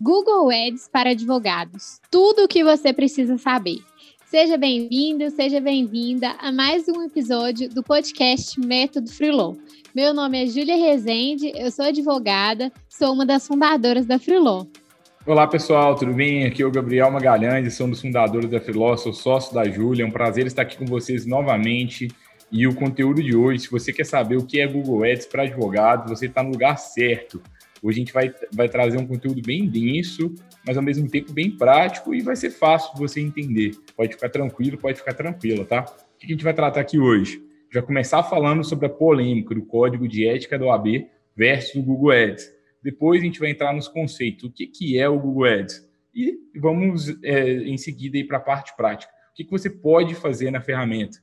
Google Ads para advogados. Tudo o que você precisa saber. Seja bem-vindo, seja bem-vinda a mais um episódio do podcast Método Freelon. Meu nome é Júlia Rezende, eu sou advogada, sou uma das fundadoras da Freelon. Olá pessoal, tudo bem? Aqui é o Gabriel Magalhães, sou um dos fundadores da Freelon, sou sócio da Júlia, é um prazer estar aqui com vocês novamente. E o conteúdo de hoje, se você quer saber o que é Google Ads para advogado, você está no lugar certo. Hoje a gente vai, vai trazer um conteúdo bem denso, mas ao mesmo tempo bem prático e vai ser fácil de você entender. Pode ficar tranquilo, pode ficar tranquila, tá? O que a gente vai tratar aqui hoje? Já começar falando sobre a polêmica do código de ética do AB versus o Google Ads. Depois a gente vai entrar nos conceitos, o que, que é o Google Ads. E vamos, é, em seguida, ir para a parte prática. O que, que você pode fazer na ferramenta?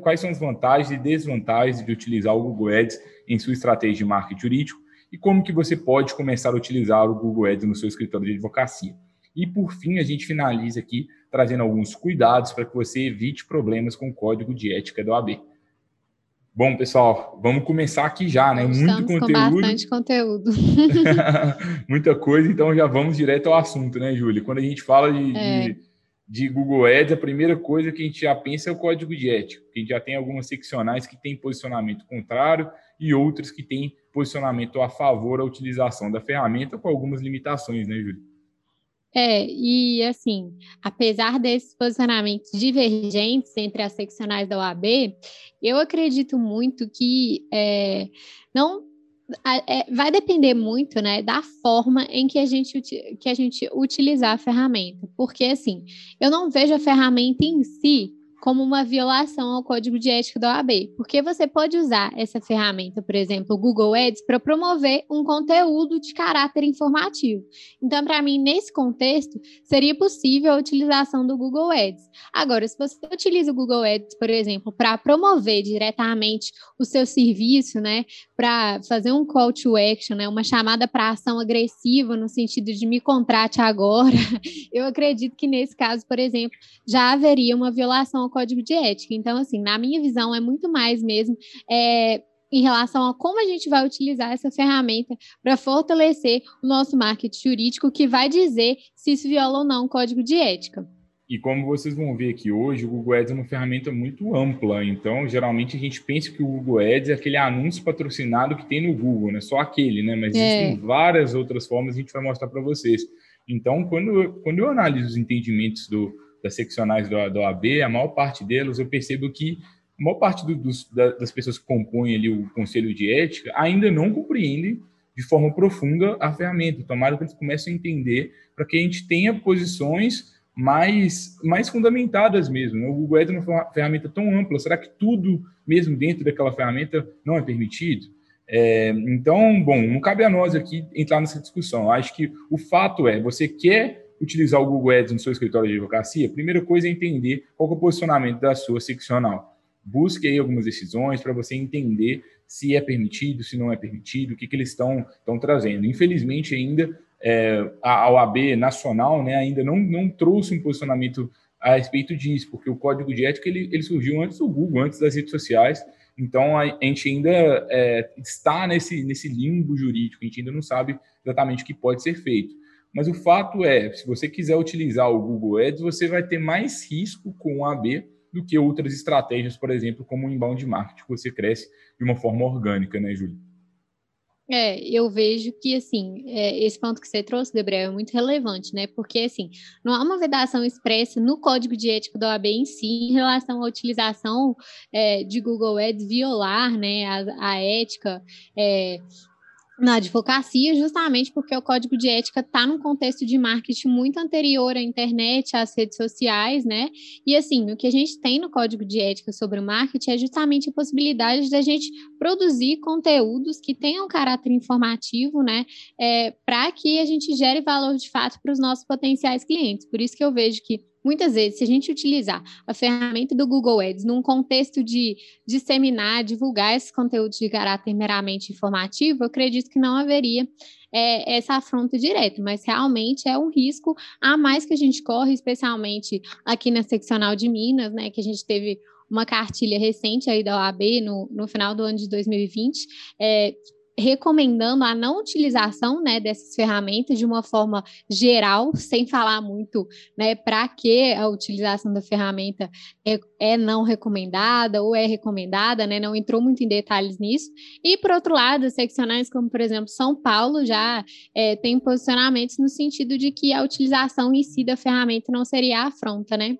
Quais são as vantagens e desvantagens de utilizar o Google Ads em sua estratégia de marketing jurídico? E como que você pode começar a utilizar o Google Ads no seu escritório de advocacia. E por fim, a gente finaliza aqui trazendo alguns cuidados para que você evite problemas com o código de ética do AB. Bom, pessoal, vamos começar aqui já, né? Muito conteúdo. Com bastante conteúdo. Muita coisa, então já vamos direto ao assunto, né, Júlia? Quando a gente fala de, é. de, de, Google Ads, a primeira coisa que a gente já pensa é o código de ética, porque a gente já tem algumas seccionais que têm posicionamento contrário e outras que têm posicionamento a favor da utilização da ferramenta, com algumas limitações, né, Júlia? É, e assim, apesar desses posicionamentos divergentes entre as seccionais da OAB, eu acredito muito que é, não é, vai depender muito né, da forma em que a, gente, que a gente utilizar a ferramenta. Porque, assim, eu não vejo a ferramenta em si como uma violação ao código de ética da OAB, porque você pode usar essa ferramenta, por exemplo, o Google Ads, para promover um conteúdo de caráter informativo. Então, para mim, nesse contexto, seria possível a utilização do Google Ads. Agora, se você utiliza o Google Ads, por exemplo, para promover diretamente o seu serviço, né, para fazer um call to action, né, uma chamada para ação agressiva no sentido de me contrate agora, eu acredito que nesse caso, por exemplo, já haveria uma violação ao código de ética. Então, assim, na minha visão, é muito mais mesmo é, em relação a como a gente vai utilizar essa ferramenta para fortalecer o nosso marketing jurídico, que vai dizer se isso viola ou não o código de ética. E como vocês vão ver aqui hoje, o Google Ads é uma ferramenta muito ampla. Então, geralmente a gente pensa que o Google Ads é aquele anúncio patrocinado que tem no Google, né? Só aquele, né? Mas é. existem várias outras formas, a gente vai mostrar para vocês. Então, quando, quando eu analiso os entendimentos do, das seccionais do, do AB, a maior parte delas, eu percebo que a maior parte do, dos, das pessoas que compõem ali o Conselho de Ética ainda não compreendem de forma profunda a ferramenta. Tomara que eles comecem a entender para que a gente tenha posições mais, mais fundamentadas mesmo. Né? O Google Ads é uma ferramenta tão ampla, será que tudo mesmo dentro daquela ferramenta não é permitido? É, então, bom, não cabe a nós aqui entrar nessa discussão. Acho que o fato é, você quer utilizar o Google Ads no seu escritório de advocacia, primeira coisa é entender qual é o posicionamento da sua seccional. Busque aí algumas decisões para você entender se é permitido, se não é permitido, o que, que eles estão trazendo. Infelizmente, ainda é, a OAB nacional né, ainda não, não trouxe um posicionamento a respeito disso, porque o código de ética ele, ele surgiu antes do Google, antes das redes sociais, então a, gente ainda é, está nesse, nesse limbo jurídico, a gente ainda não sabe exatamente o que pode ser feito. Mas o fato é, se você quiser utilizar o Google Ads, você vai ter mais risco com o AB do que outras estratégias, por exemplo, como o inbound marketing, que você cresce de uma forma orgânica, né, Júlio? É, eu vejo que, assim, é, esse ponto que você trouxe, Gabriel, é muito relevante, né? Porque, assim, não há uma vedação expressa no código de ética da OAB em si em relação à utilização é, de Google Ads violar, né, a, a ética é, na advocacia, justamente porque o código de ética está num contexto de marketing muito anterior à internet, às redes sociais, né? E assim, o que a gente tem no código de ética sobre o marketing é justamente a possibilidade da gente produzir conteúdos que tenham caráter informativo, né? É, para que a gente gere valor de fato para os nossos potenciais clientes. Por isso que eu vejo que Muitas vezes, se a gente utilizar a ferramenta do Google Ads num contexto de disseminar, divulgar esses conteúdos de caráter meramente informativo, eu acredito que não haveria é, essa afronta direta, mas realmente é um risco a mais que a gente corre, especialmente aqui na seccional de Minas, né, que a gente teve uma cartilha recente aí da OAB no, no final do ano de 2020, é, recomendando a não utilização né, dessas ferramentas de uma forma geral, sem falar muito né, para que a utilização da ferramenta é, é, não recomendada ou é recomendada, né, não entrou muito em detalhes nisso. E, por outro lado, seccionais como, por exemplo, São Paulo já é, tem posicionamentos no sentido de que a utilização em si da ferramenta não seria afronta, né?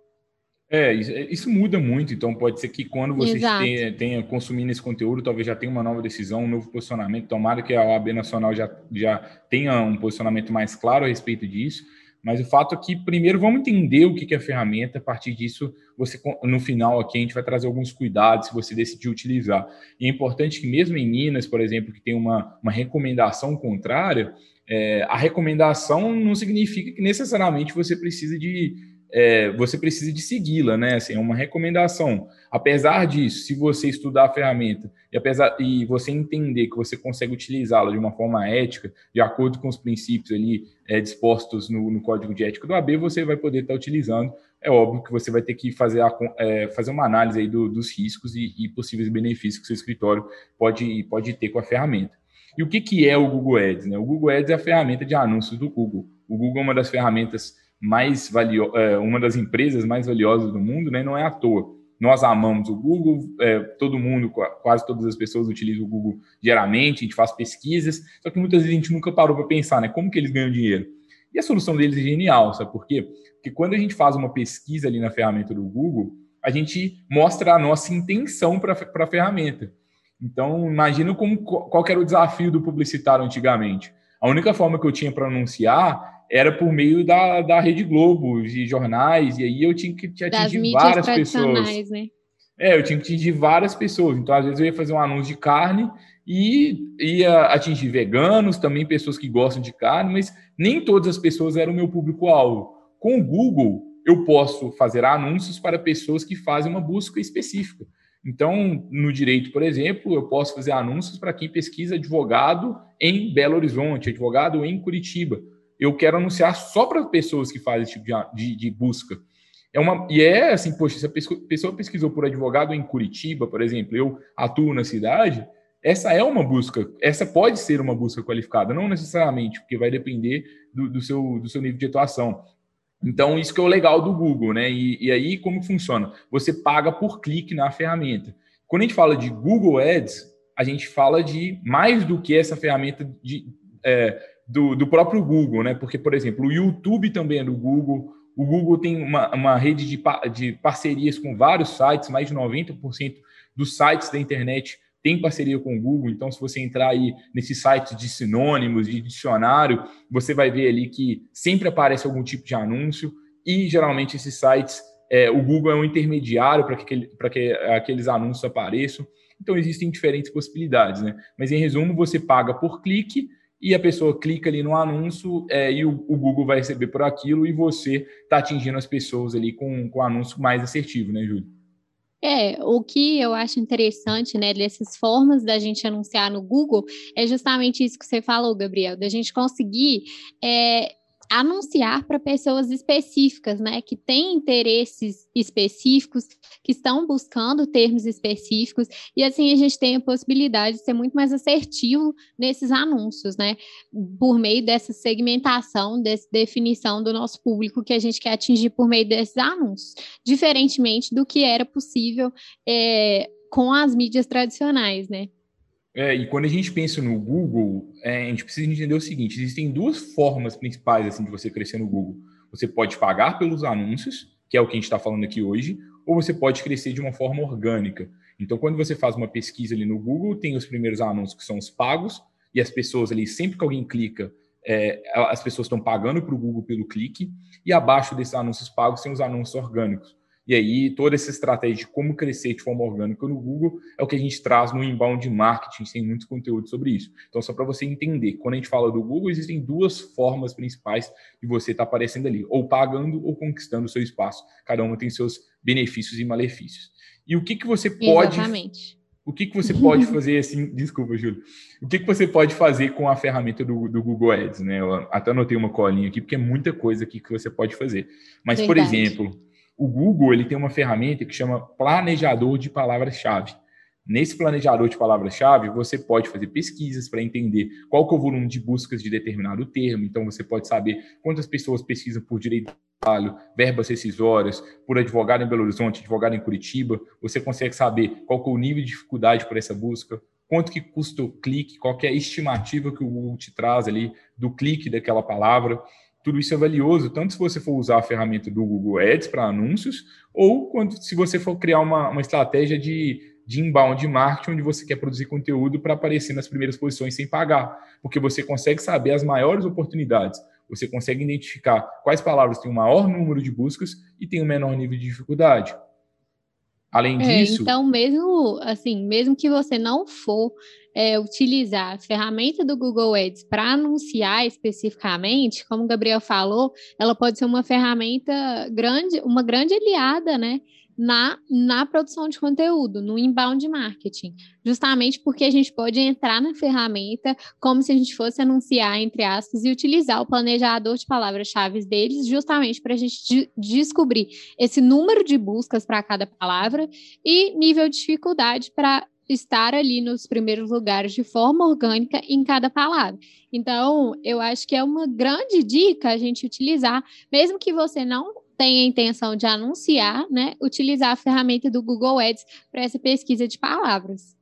É, isso muda muito, então pode ser que quando você tenha, tenha, consumindo esse conteúdo, talvez já tenha uma nova decisão, um novo posicionamento. Tomara que a OAB Nacional já, já tenha um posicionamento mais claro a respeito disso. Mas o fato é que, primeiro, vamos entender o que é a ferramenta. A partir disso, você no final aqui, a gente vai trazer alguns cuidados se você decidir utilizar. E é importante que, mesmo em Minas, por exemplo, que tem uma, uma recomendação contrária, é, a recomendação não significa que necessariamente você precisa de é, você precisa de segui-la, né? Assim, é uma recomendação. Apesar disso, se você estudar a ferramenta e apesar e você entender que você consegue utilizá-la de uma forma ética, de acordo com os princípios ali é, dispostos no, no, código de ética do AB, você vai poder estar utilizando. É óbvio que você vai ter que fazer, a, é, fazer uma análise aí do, dos riscos e, e, possíveis benefícios que seu escritório pode, pode ter com a ferramenta. E o que, que é o Google Ads? Né? O Google Ads é a ferramenta de anúncios do Google. O Google é uma das ferramentas mais valio, é, uma das empresas mais valiosas do mundo, né? Não é à toa. Nós amamos o Google, é, todo mundo, quase todas as pessoas utilizam o Google diariamente, a gente faz pesquisas, só que muitas vezes a gente nunca parou para pensar, né? Como que eles ganham dinheiro? E a solução deles é genial, sabe por quê? Porque quando a gente faz uma pesquisa ali na ferramenta do Google, a gente mostra a nossa intenção para a ferramenta. Então, imagina como, qual era o desafio do publicitário antigamente. A única forma que eu tinha para anunciar era por meio da, da Rede Globo, de jornais, e aí eu tinha que atingir várias pessoas. Né? É, eu tinha que atingir várias pessoas. Então, às vezes, eu ia fazer um anúncio de carne e ia atingir veganos, também pessoas que gostam de carne, mas nem todas as pessoas eram o meu público-alvo. Com o Google, eu posso fazer anúncios para pessoas que fazem uma busca específica. Então, no direito, por exemplo, eu posso fazer anúncios para quem pesquisa advogado em Belo Horizonte, advogado em Curitiba eu quero anunciar só para pessoas que fazem esse tipo de, de, de, busca. É uma, e é assim, poxa, se a pessoa pesquisou por advogado em Curitiba, por exemplo, eu atuo na cidade, essa é uma busca, essa pode ser uma busca qualificada, não necessariamente, porque vai depender do, do seu, do seu nível de atuação. Então, isso que é o legal do Google, né? E, e, aí, como funciona? Você paga por clique na ferramenta. Quando a gente fala de Google Ads, a gente fala de mais do que essa ferramenta de, é, do, do próprio Google, né? Porque, por exemplo, o YouTube também é do Google. O Google tem uma, uma rede de, de parcerias com vários sites, mais de 90% dos sites da internet tem parceria com o Google. Então, se você entrar aí nesses sites de sinônimos, de dicionário, você vai ver ali que sempre aparece algum tipo de anúncio e geralmente esses sites, é, o Google é um intermediário para que, que aqueles anúncios apareçam. Então, existem diferentes possibilidades, né? Mas, em resumo, você paga por clique e a pessoa clica ali no anúncio é, e o, o, Google vai receber por aquilo e você está atingindo as pessoas ali com, com o anúncio mais assertivo, né, Júlio? É, o que eu acho interessante, né, dessas formas da gente anunciar no Google é justamente isso que você falou, Gabriel, da gente conseguir é, anunciar para pessoas específicas, né, que têm interesses específicos, que estão buscando termos específicos, e assim a gente tem a possibilidade de ser muito mais assertivo nesses anúncios, né, por meio dessa segmentação, dessa definição do nosso público que a gente quer atingir por meio desses anúncios, diferentemente do que era possível é, com as mídias tradicionais, né. É, e quando a gente pensa no Google, é, a gente precisa entender o seguinte: existem duas formas principais assim de você crescer no Google. Você pode pagar pelos anúncios, que é o que a gente está falando aqui hoje, ou você pode crescer de uma forma orgânica. Então, quando você faz uma pesquisa ali no Google, tem os primeiros anúncios que são os pagos, e as pessoas ali, sempre que alguém clica, é, as pessoas estão pagando para o Google pelo clique, e abaixo desses anúncios pagos tem os anúncios orgânicos. E aí, toda essa estratégia de como crescer de forma orgânica no Google é o que a gente traz no inbound marketing, tem muito conteúdo sobre isso. Então, só para você entender, quando a gente fala do Google, existem duas formas principais de você estar tá aparecendo ali, ou pagando ou conquistando o seu espaço. Cada uma tem seus benefícios e malefícios. E o que, que você pode. Exatamente. O que, que você pode fazer assim? Desculpa, Júlio. O que, que você pode fazer com a ferramenta do, do Google Ads? Né? Eu até anotei uma colinha aqui, porque é muita coisa aqui que você pode fazer. Mas, Verdade. por exemplo, o Google ele tem uma ferramenta que chama planejador de palavras-chave. Nesse planejador de palavras-chave, você pode fazer pesquisas para entender qual é o volume de buscas de determinado termo. Então, você pode saber quantas pessoas pesquisam por direito de trabalho, verbas rescisórias, por advogado em Belo Horizonte, advogado em Curitiba. Você consegue saber qual é o nível de dificuldade para essa busca, quanto que custa o clique, qual é a estimativa que o Google te traz ali do clique daquela palavra. Tudo isso é valioso, tanto se você for usar a ferramenta do Google Ads para anúncios, ou quando, se você for criar uma, uma estratégia de de inbound marketing, onde você quer produzir conteúdo para aparecer nas primeiras posições sem pagar, porque você consegue saber as maiores oportunidades, você consegue identificar quais palavras têm o maior número de buscas e têm o menor nível de dificuldade. Além é, disso. Então, mesmo assim, mesmo que você não for é, utilizar a ferramenta do Google Ads para anunciar especificamente, como o Gabriel falou, ela pode ser uma ferramenta grande, uma grande aliada, né? Na, na produção de conteúdo, no inbound marketing, justamente porque a gente pode entrar na ferramenta como se a gente fosse anunciar, entre aspas, e utilizar o planejador de palavras-chave deles, justamente para a gente de descobrir esse número de buscas para cada palavra e nível de dificuldade para estar ali nos primeiros lugares de forma orgânica em cada palavra. Então, eu acho que é uma grande dica a gente utilizar, mesmo que você não tem a intenção de anunciar, né, utilizar a ferramenta do Google Ads para essa pesquisa de palavras.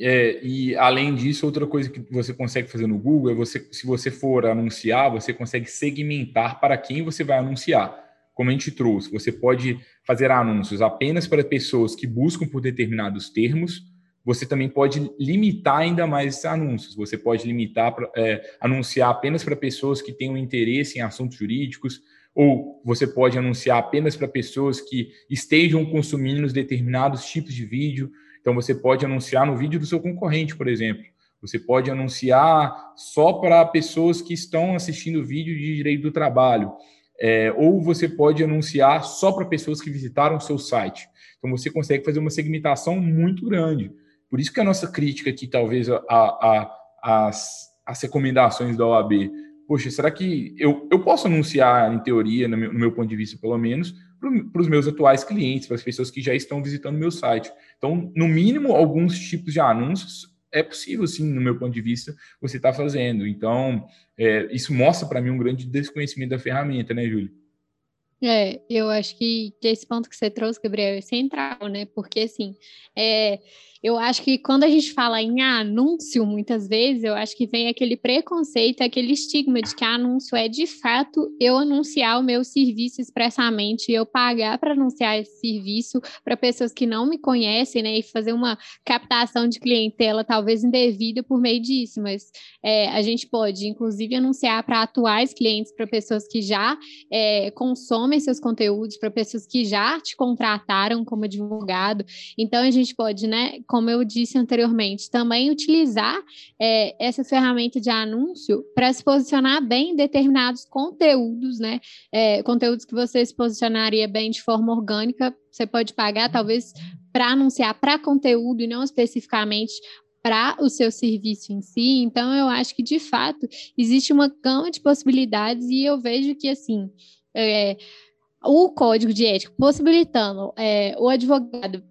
É, e além disso, outra coisa que você consegue fazer no Google é você, se você for anunciar, você consegue segmentar para quem você vai anunciar. Como a gente trouxe, você pode fazer anúncios apenas para pessoas que buscam por determinados termos. Você também pode limitar ainda mais esses anúncios. Você pode limitar, é, anunciar apenas para pessoas que tenham interesse em assuntos jurídicos ou você pode anunciar apenas para pessoas que estejam consumindo determinados tipos de vídeo. Então, você pode anunciar no vídeo do seu concorrente, por exemplo. Você pode anunciar só para pessoas que estão assistindo vídeo de direito do trabalho. É, ou você pode anunciar só para pessoas que visitaram o seu site. Então, você consegue fazer uma segmentação muito grande. Por isso que a nossa crítica aqui, talvez, a, a, as, as recomendações da OAB poxa, será que eu, eu posso anunciar, em teoria, no meu, no meu ponto de vista, pelo menos, para os meus atuais clientes, para as pessoas que já estão visitando meu site. Então, no mínimo, alguns tipos de anúncios é possível, sim, no meu ponto de vista, você está fazendo. Então, é, isso mostra para mim um grande desconhecimento da ferramenta, né, Júlio? É, eu acho que, que esse ponto que você trouxe, Gabriel, é central, né? Porque, assim, é, eu acho que quando a gente fala em anúncio, muitas vezes, eu acho que vem aquele preconceito, aquele estigma de que anúncio é de fato eu anunciar o meu serviço expressamente, eu pagar para anunciar esse serviço para pessoas que não me conhecem, né? E fazer uma captação de clientela talvez indevida por meio disso, mas é, a gente pode, inclusive, anunciar para atuais clientes, para pessoas que já é, consomem seus conteúdos, para pessoas que já te contrataram como advogado. Então, a gente pode, né? Como eu disse anteriormente, também utilizar é, essa ferramenta de anúncio para se posicionar bem em determinados conteúdos, né? É, conteúdos que você se posicionaria bem de forma orgânica, você pode pagar talvez para anunciar para conteúdo e não especificamente para o seu serviço em si. Então, eu acho que de fato existe uma gama de possibilidades e eu vejo que assim. É, o código de ética possibilitando é, o advogado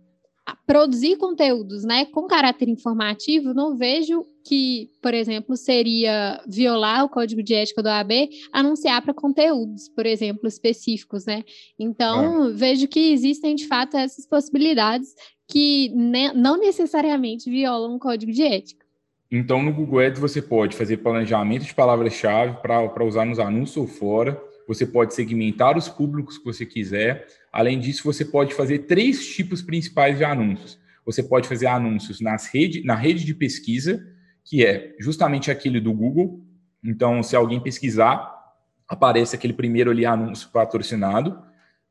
produzir conteúdos, né, com caráter informativo, não vejo que, por exemplo, seria violar o código de ética do AB anunciar para conteúdos, por exemplo, específicos, né? Então, é. vejo que existem de fato essas possibilidades que ne não necessariamente violam o código de ética. Então, no Google Ads você pode fazer planejamento de palavras-chave para usar nos anúncios ou fora. Você pode segmentar os públicos que você quiser. Além disso, você pode fazer três tipos principais de anúncios. Você pode fazer anúncios nas rede, na rede de pesquisa, que é justamente aquele do Google. Então, se alguém pesquisar, aparece aquele primeiro ali anúncio patrocinado.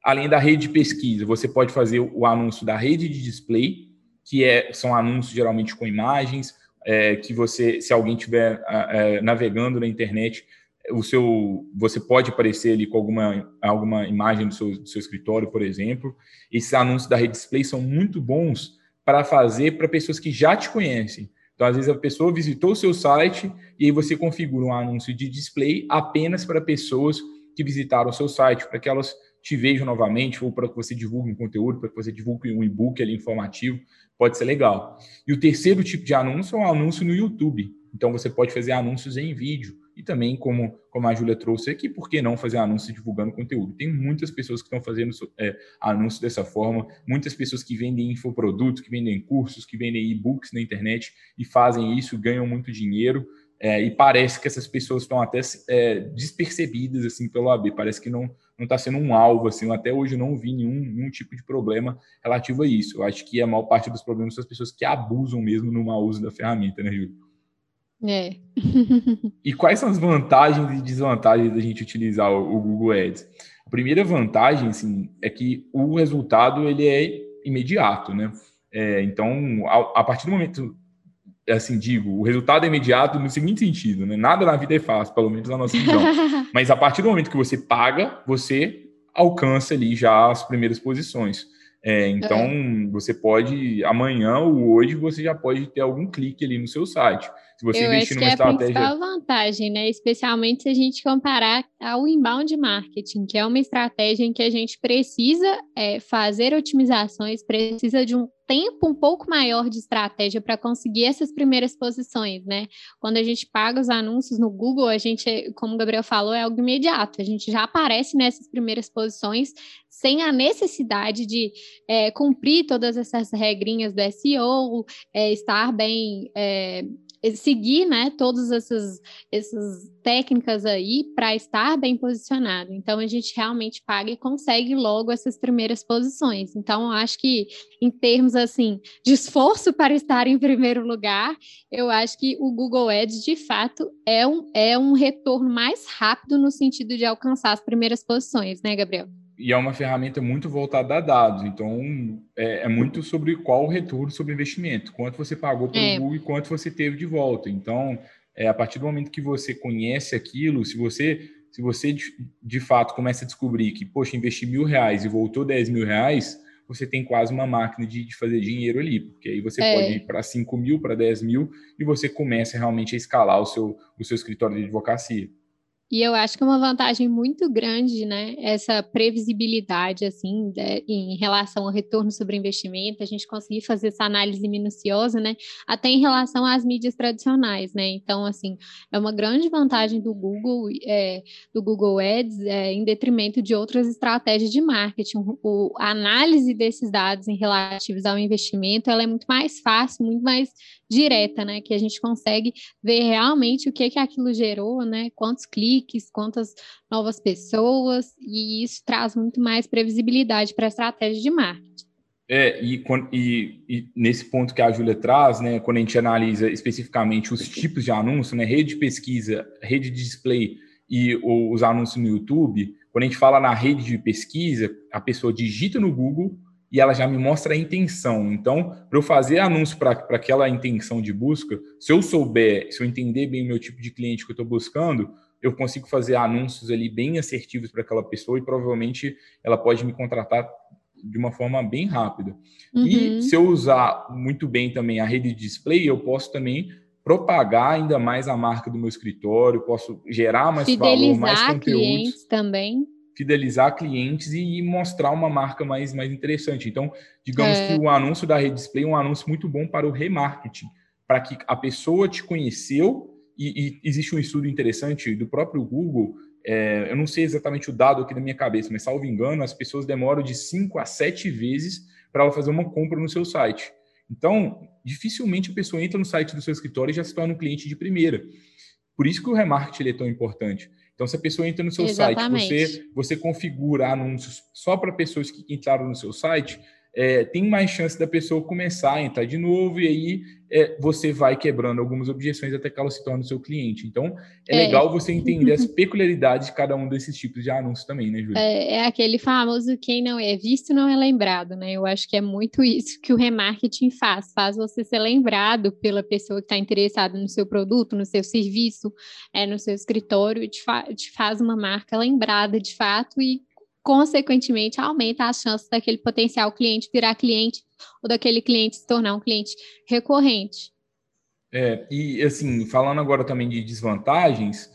Além da rede de pesquisa, você pode fazer o anúncio da rede de display, que é, são anúncios geralmente com imagens, é, que você, se alguém estiver é, navegando na internet, o seu, você pode aparecer ali com alguma, alguma imagem do seu, do seu escritório, por exemplo. Esses anúncios da rede display são muito bons para fazer para pessoas que já te conhecem. Então, às vezes, a pessoa visitou o seu site e aí você configura um anúncio de display apenas para pessoas que visitaram o seu site, para que elas te vejam novamente, ou para que você divulgue um conteúdo, para que você divulgue um e-book ali informativo, pode ser legal. E o terceiro tipo de anúncio é um anúncio no YouTube. Então você pode fazer anúncios em vídeo. Também, como, como a Júlia trouxe aqui, por que não fazer anúncios divulgando conteúdo? Tem muitas pessoas que estão fazendo é, anúncios dessa forma, muitas pessoas que vendem infoprodutos, que vendem cursos, que vendem e-books na internet e fazem isso, ganham muito dinheiro. É, e parece que essas pessoas estão até é, despercebidas assim pelo AB, parece que não não está sendo um alvo assim. Eu até hoje não vi nenhum, nenhum tipo de problema relativo a isso. Eu acho que a maior parte dos problemas são as pessoas que abusam mesmo no mau uso da ferramenta, né, Júlio? É. e quais são as vantagens e desvantagens da gente utilizar o, Google Ads? A primeira vantagem, assim, é que o resultado ele é imediato, né? É, então, a, a, partir do momento, assim, digo, o resultado é imediato no seguinte sentido, né? Nada na vida é fácil, pelo menos na nossa visão. Mas a partir do momento que você paga, você alcança ali já as primeiras posições. É, então, é. você pode, amanhã ou hoje, você já pode ter algum clique ali no seu site. Se você Eu investir numa estratégia. É a principal vantagem, né? Especialmente se a gente comparar ao inbound marketing, que é uma estratégia em que a gente precisa é, fazer otimizações, precisa de um tempo um pouco maior de estratégia para conseguir essas primeiras posições, né? Quando a gente paga os anúncios no Google, a gente, como o Gabriel falou, é algo imediato. A gente já aparece nessas primeiras posições sem a necessidade de é, cumprir todas essas regrinhas do SEO, é, estar bem é, seguir, né, todas essas, essas técnicas aí para estar bem posicionado. Então, a gente realmente paga e consegue logo essas primeiras posições. Então, acho que, em termos, assim, de esforço para estar em primeiro lugar, eu acho que o Google Ads, de fato, é um, é um retorno mais rápido no sentido de alcançar as primeiras posições, né, Gabriel? e é uma ferramenta muito voltada a dados. Então, é, é muito sobre qual o retorno sobre investimento, quanto você pagou para o é. Google e quanto você teve de volta. Então, é, a partir do momento que você conhece aquilo, se você, se você de, de fato começa a descobrir que, poxa, investi mil reais e voltou 10 mil reais, você tem quase uma máquina de, de fazer dinheiro ali, porque aí você é. pode ir para 5 mil, para 10 mil, e você começa realmente a escalar o seu, o seu escritório de advocacia. E eu acho que é uma vantagem muito grande, né? Essa previsibilidade, assim, de, em relação ao retorno sobre investimento, a gente conseguir fazer essa análise minuciosa, né? Até em relação às mídias tradicionais, né? Então, assim, é uma grande vantagem do Google, é, do Google Ads, é, em detrimento de outras estratégias de marketing. O, a análise desses dados em relativos ao investimento, ela é muito mais fácil, muito mais direta, né? Que a gente consegue ver realmente o que que aquilo gerou, né? Quantos cliques, quantas novas pessoas, e isso traz muito mais previsibilidade para a estratégia de marketing. É, e, e, e, nesse ponto que a Júlia traz, né, quando a gente analisa especificamente os tipos de anúncio, né, rede de pesquisa, rede de display e os anúncios no YouTube, quando a gente fala na rede de pesquisa, a pessoa digita no Google, e ela já me mostra a intenção. Então, para eu fazer anúncio para aquela intenção de busca, se eu souber, se eu entender bem o meu tipo de cliente que eu estou buscando, eu consigo fazer anúncios ali bem assertivos para aquela pessoa e provavelmente ela pode me contratar de uma forma bem rápida. Uhum. E se eu usar muito bem também a rede de display, eu posso também propagar ainda mais a marca do meu escritório, posso gerar mais Fidelizar valor, mais conteúdo. clientes também fidelizar clientes e mostrar uma marca mais, mais interessante. Então, digamos é. que o anúncio da rede display é um anúncio muito bom para o remarketing, para que a pessoa te conheceu e, e existe um estudo interessante do próprio Google. É, eu não sei exatamente o dado aqui na minha cabeça, mas salvo engano, as pessoas demoram de 5 a 7 vezes para ela fazer uma compra no seu site. Então, dificilmente a pessoa entra no site do seu escritório e já se torna um cliente de primeira. Por isso que o remarketing é tão importante. Então, se a pessoa entra no seu Exatamente. site, você, você configura anúncios só para pessoas que entraram no seu site, é, tem mais chance da pessoa começar a entrar de novo e aí é, você vai quebrando algumas objeções até que ela se torne seu cliente. Então, é, é, legal você entender as peculiaridades de cada um desses tipos de anúncios também, né, Júlia? É, é, aquele famoso quem não é visto não é lembrado, né? Eu acho que é muito isso que o remarketing faz, faz você ser lembrado pela pessoa que está interessada no seu produto, no seu serviço, é, no seu escritório, e te, fa te faz uma marca lembrada de fato e consequentemente, aumenta as chances daquele potencial cliente virar cliente ou daquele cliente se tornar um cliente recorrente. É, e assim, falando agora também de desvantagens,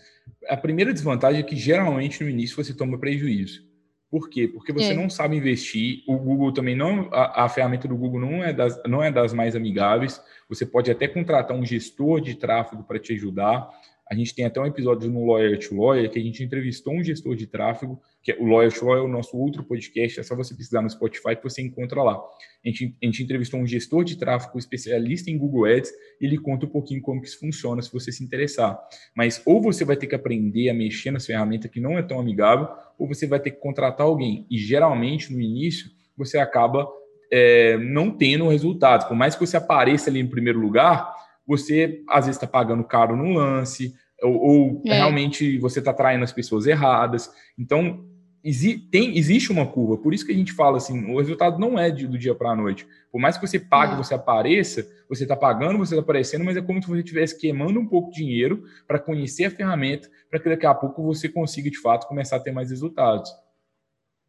a primeira desvantagem é que geralmente no início você toma prejuízo. Por quê? Porque você é. não sabe investir. O Google também não, a, a, ferramenta do Google não é, das, não é das mais amigáveis. Você pode até contratar um gestor de tráfego para te ajudar. A gente tem até um episódio no Lawyer to Lawyer que a gente entrevistou um gestor de tráfego, que é o to Lawyer é o nosso outro podcast, é só você pesquisar no Spotify que você encontra lá. A gente, a gente entrevistou um gestor de tráfego especialista em Google Ads e ele conta um pouquinho como que isso funciona, se você se interessar. Mas ou você vai ter que aprender a mexer nas ferramentas que não é tão amigável, ou você vai ter que contratar alguém. E geralmente, no início, você acaba é, não tendo resultados. Por mais que você apareça ali em primeiro lugar, você às vezes está pagando caro no lance, ou, ou é. realmente você está traindo as pessoas erradas. Então, exi tem, existe uma curva. Por isso que a gente fala assim: o resultado não é de, do dia para a noite. Por mais que você pague, é. você apareça, você está pagando, você está aparecendo, mas é como se você estivesse queimando um pouco de dinheiro para conhecer a ferramenta, para que daqui a pouco você consiga de fato começar a ter mais resultados.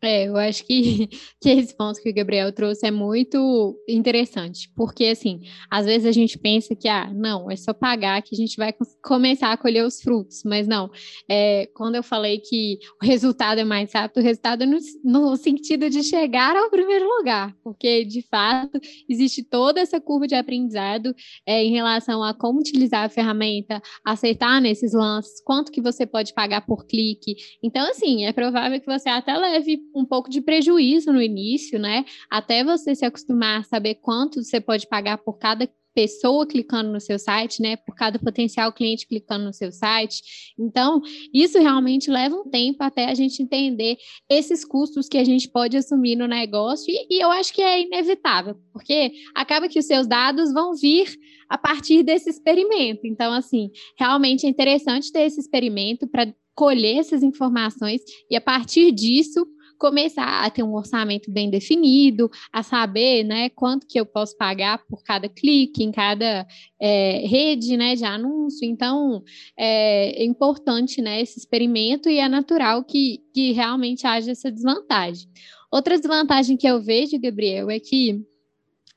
É, eu acho que, que esse ponto que o Gabriel trouxe é muito interessante, porque assim, às vezes a gente pensa que, ah, não, é só pagar que a gente vai começar a colher os frutos, mas não. É, quando eu falei que o resultado é mais rápido, o resultado é no, no sentido de chegar ao primeiro lugar, porque de fato existe toda essa curva de aprendizado é, em relação a como utilizar a ferramenta, acertar nesses lances, quanto que você pode pagar por clique. Então, assim, é provável que você até leve um pouco de prejuízo no início, né? Até você se acostumar a saber quanto você pode pagar por cada pessoa clicando no seu site, né? Por cada potencial cliente clicando no seu site. Então, isso realmente leva um tempo até a gente entender esses custos que a gente pode assumir no negócio, e, e eu acho que é inevitável, porque acaba que os seus dados vão vir a partir desse experimento. Então, assim, realmente é interessante ter esse experimento para colher essas informações e a partir disso começar a ter um orçamento bem definido, a saber né, quanto que eu posso pagar por cada clique, em cada é, rede né, de anúncio. Então, é, é importante né, esse experimento e é natural que, que realmente haja essa desvantagem. Outra desvantagem que eu vejo, Gabriel, é que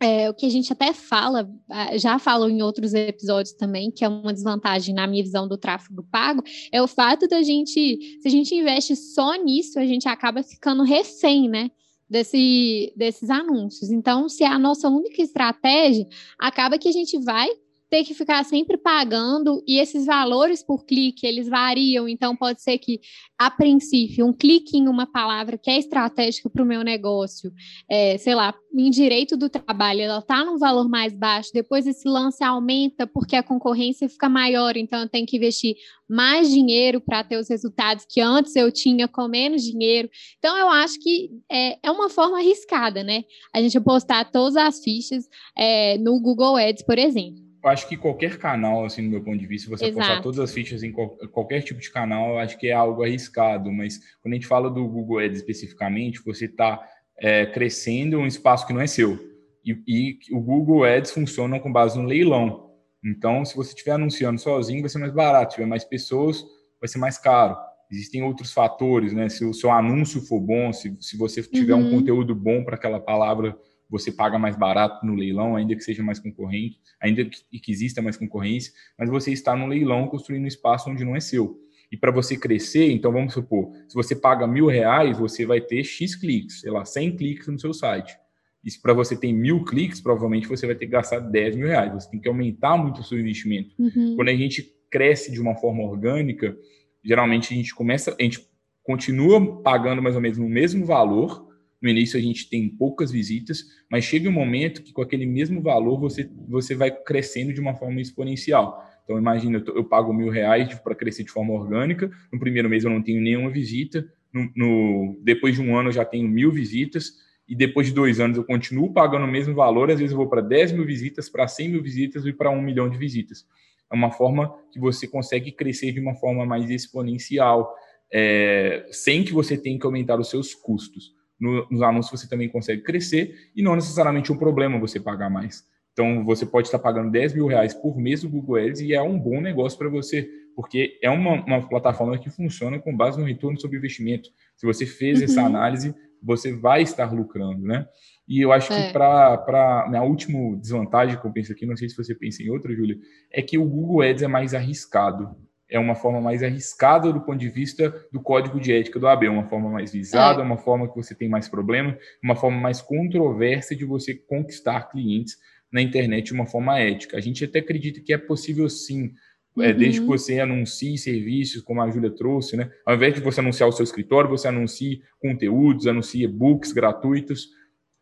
é, o que a gente até fala, já falou em outros episódios também, que é uma desvantagem na minha visão do tráfego pago, é o fato da gente, se a gente investe só nisso, a gente acaba ficando refém, né? Desse, desses anúncios. Então, se é a nossa única estratégia, acaba que a gente vai ter que ficar sempre pagando e esses valores por clique, eles variam, então pode ser que, a princípio, um clique em uma palavra que é estratégica para o meu negócio, é, sei lá, em direito do trabalho, ela está num valor mais baixo, depois esse lance aumenta porque a concorrência fica maior, então eu tenho que investir mais dinheiro para ter os resultados que antes eu tinha com menos dinheiro. Então, eu acho que é, é uma forma arriscada, né? A gente postar todas as fichas é, no Google Ads, por exemplo acho que qualquer canal, assim, do meu ponto de vista, você Exato. postar todas as fichas em qualquer tipo de canal, eu acho que é algo arriscado. Mas quando a gente fala do Google Ads especificamente, você está é, crescendo um espaço que não é seu. E, e, o Google Ads funciona com base no leilão. Então, se você estiver anunciando sozinho, vai ser mais barato. Se tiver mais pessoas, vai ser mais caro. Existem outros fatores, né? Se o seu anúncio for bom, se, se você tiver uhum. um conteúdo bom para aquela palavra você paga mais barato no leilão, ainda que seja mais concorrente, ainda que, que exista mais concorrência, mas você está no leilão construindo um espaço onde não é seu. E para você crescer, então vamos supor, se você paga mil reais, você vai ter X cliques, sei lá, 100 cliques no seu site. E se para você tem mil cliques, provavelmente você vai ter que gastar 10 mil reais. Você tem que aumentar muito o seu investimento. Uhum. Quando a gente cresce de uma forma orgânica, geralmente a gente começa, a gente continua pagando mais ou menos o mesmo valor, no início a gente tem poucas visitas, mas chega um momento que com aquele mesmo valor você, você vai crescendo de uma forma exponencial. Então, imagina, eu, eu pago mil reais para crescer de forma orgânica. No primeiro mês eu não tenho nenhuma visita. No, no, depois de um ano eu já tenho mil visitas. E depois de dois anos eu continuo pagando o mesmo valor. Às vezes eu vou para 10 mil visitas, para 100 mil visitas e para um milhão de visitas. É uma forma que você consegue crescer de uma forma mais exponencial, é, sem que você tenha que aumentar os seus custos no, nos anúncios você também consegue crescer e não necessariamente um problema você pagar mais. Então, você pode estar pagando 10 mil reais por mês no Google Ads e é um bom negócio para você, porque é uma, uma, plataforma que funciona com base no retorno sobre investimento. Se você fez uhum. essa análise, você vai estar lucrando, né? E eu acho é. que para minha última desvantagem que eu penso aqui, não sei se você pensa em outra, Júlia, é que o Google Ads é mais arriscado. É uma forma mais arriscada do ponto de vista do código de ética do AB, uma forma mais visada, é. uma forma que você tem mais problema, uma forma mais controversa de você conquistar clientes na internet de uma forma ética. A gente até acredita que é possível sim, uhum. é, desde que uhum. você anuncie serviços, como a Júlia trouxe, né? Ao invés de você anunciar o seu escritório, você anuncie conteúdos, anuncie e-books gratuitos.